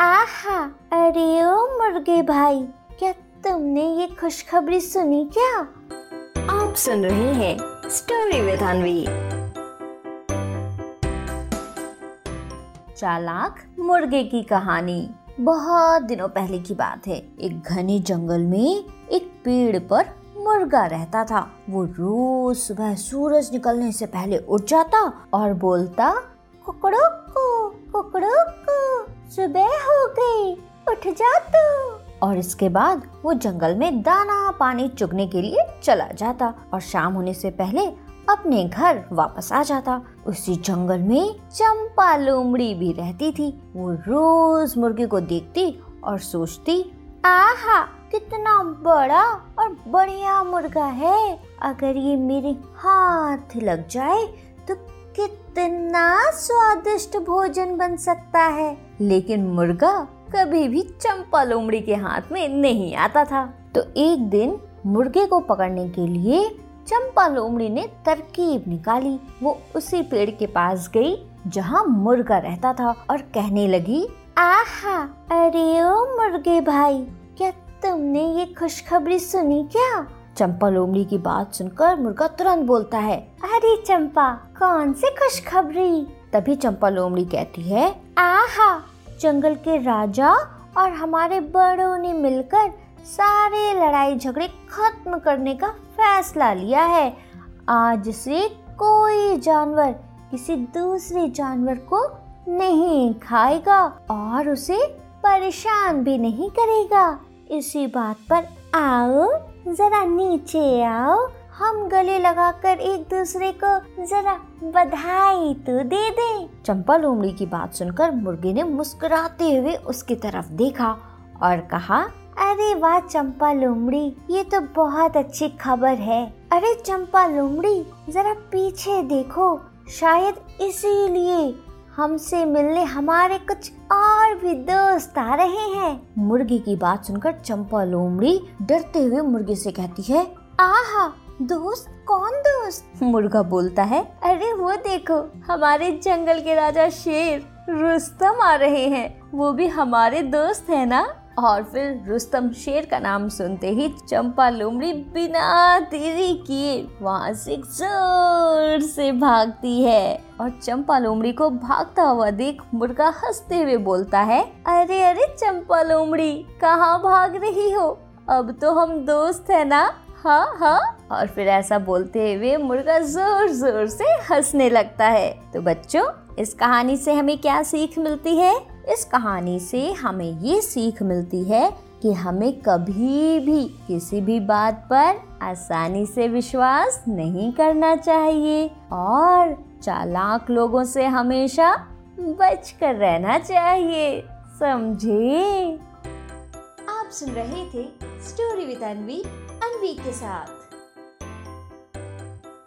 आहा, अरे ओ मुर्गे भाई, क्या तुमने ये खुशखबरी सुनी क्या? आप सुन रहे हैं स्टोरी विद अनवी चालाक मुर्गे की कहानी। बहुत दिनों पहले की बात है। एक घने जंगल में एक पेड़ पर मुर्गा रहता था। वो रोज सुबह सूरज निकलने से पहले उठ जाता और बोलता, कुकड़ो को कुकड़ो को। सुबह हो गई, उठ जा तू। और इसके बाद वो जंगल में दाना पानी चुगने के लिए चला जाता और शाम होने से पहले अपने घर वापस आ जाता। उसी जंगल में चंपा लोमड़ी भी रहती थी। वो रोज मुर्गी को देखती और सोचती, आहा, कितना बड़ा और बढ़िया मुर्गा है। अगर ये मेरे हाथ लग जाए कितना स्वादिष्ट भोजन बन सकता है। लेकिन मुर्गा कभी भी चंपा लोमड़ी के हाथ में नहीं आता था। तो एक दिन मुर्गे को पकड़ने के लिए चंपा लोमड़ी ने तरकीब निकाली। वो उसी पेड़ के पास गई जहाँ मुर्गा रहता था और कहने लगी, आहा, अरे ओ मुर्गे भाई, क्या तुमने ये खुशखबरी सुनी क्या? चंपा लोमड़ी की बात सुनकर मुर्गा तुरंत बोलता है, अरे चंपा, कौन सी खुशखबरी? तभी चंपा लोमड़ी कहती है, आहा, जंगल के राजा और हमारे बड़ों ने मिलकर सारे लड़ाई झगड़े खत्म करने का फैसला लिया है। आज से कोई जानवर किसी दूसरे जानवर को नहीं खाएगा और उसे परेशान भी नहीं करेगा। इसी बात पर आओ जरा नीचे आओ। हम गले लगाकर एक दूसरे को जरा बधाई तो दे दे। चंपा लोमड़ी की बात सुनकर मुर्गे ने मुस्कुराते हुए उसकी तरफ़ देखा और कहा अरे वाह चंपा लोमड़ी ये तो बहुत अच्छी खबर है। अरे चंपा लोमड़ी जरा पीछे देखो शायद इसीलिए हमसे मिलने हमारे कुछ और भी दोस्त आ रहे हैं। मुर्गी की बात सुनकर चंपा लोमड़ी डरते हुए मुर्गी से कहती है, आहा, दोस्त, कौन दोस्त? मुर्गा बोलता है, अरे वो देखो, हमारे जंगल के राजा शेर, रुस्तम आ रहे हैं। वो भी हमारे दोस्त है ना? और फिर रुस्तम शेर का नाम सुनते ही चंपा लोमड़ी बिना देरी किए वहाँ से ज़ोर से भागती है। और चंपा लोमड़ी को भागता हुआ देख मुर्गा हँसते हुए बोलता है, अरे अरे चंपा लोमड़ी, कहाँ भाग रही हो? अब तो हम दोस्त है ना? हाँ हाँ? और फिर ऐसा बोलते हुए मुर्गा ज़ोर ज़ोर से हंसने लगता है। तो बच्चों, इस कहानी से हमें क्या सीख मिलती है? इस कहानी से हमें ये सीख मिलती है कि हमें कभी भी किसी भी बात पर आसानी से विश्वास नहीं करना चाहिए और चालाक लोगों से हमेशा बच कर रहना चाहिए। समझे? आप सुन रहे थे स्टोरी विद अनवी अनवी के साथ।